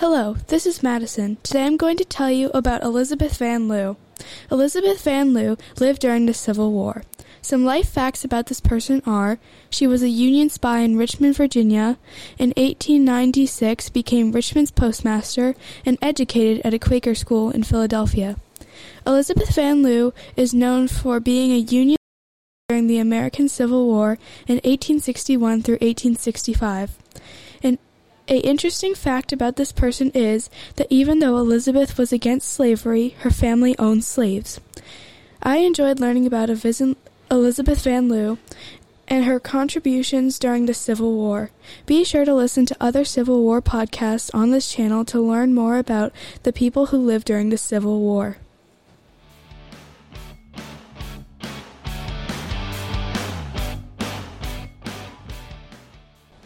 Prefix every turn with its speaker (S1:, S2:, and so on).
S1: Hello, this is Madison. Today I'm going to tell you about Elizabeth Van Lew. Elizabeth Van Lew lived during the Civil War. Some life facts about this person are she was a Union spy in Richmond, Virginia. In 1896 became Richmond's postmaster and educated at a Quaker school in Philadelphia. Elizabeth Van Lew is known for being a Union during the American Civil War in 1861 through 1865. In a interesting fact about this person is that even though Elizabeth was against slavery, her family owned slaves. I enjoyed learning about Elizabeth Van Lew and her contributions during the Civil War. Be sure to listen to other Civil War podcasts on this channel to learn more about the people who lived during the Civil War.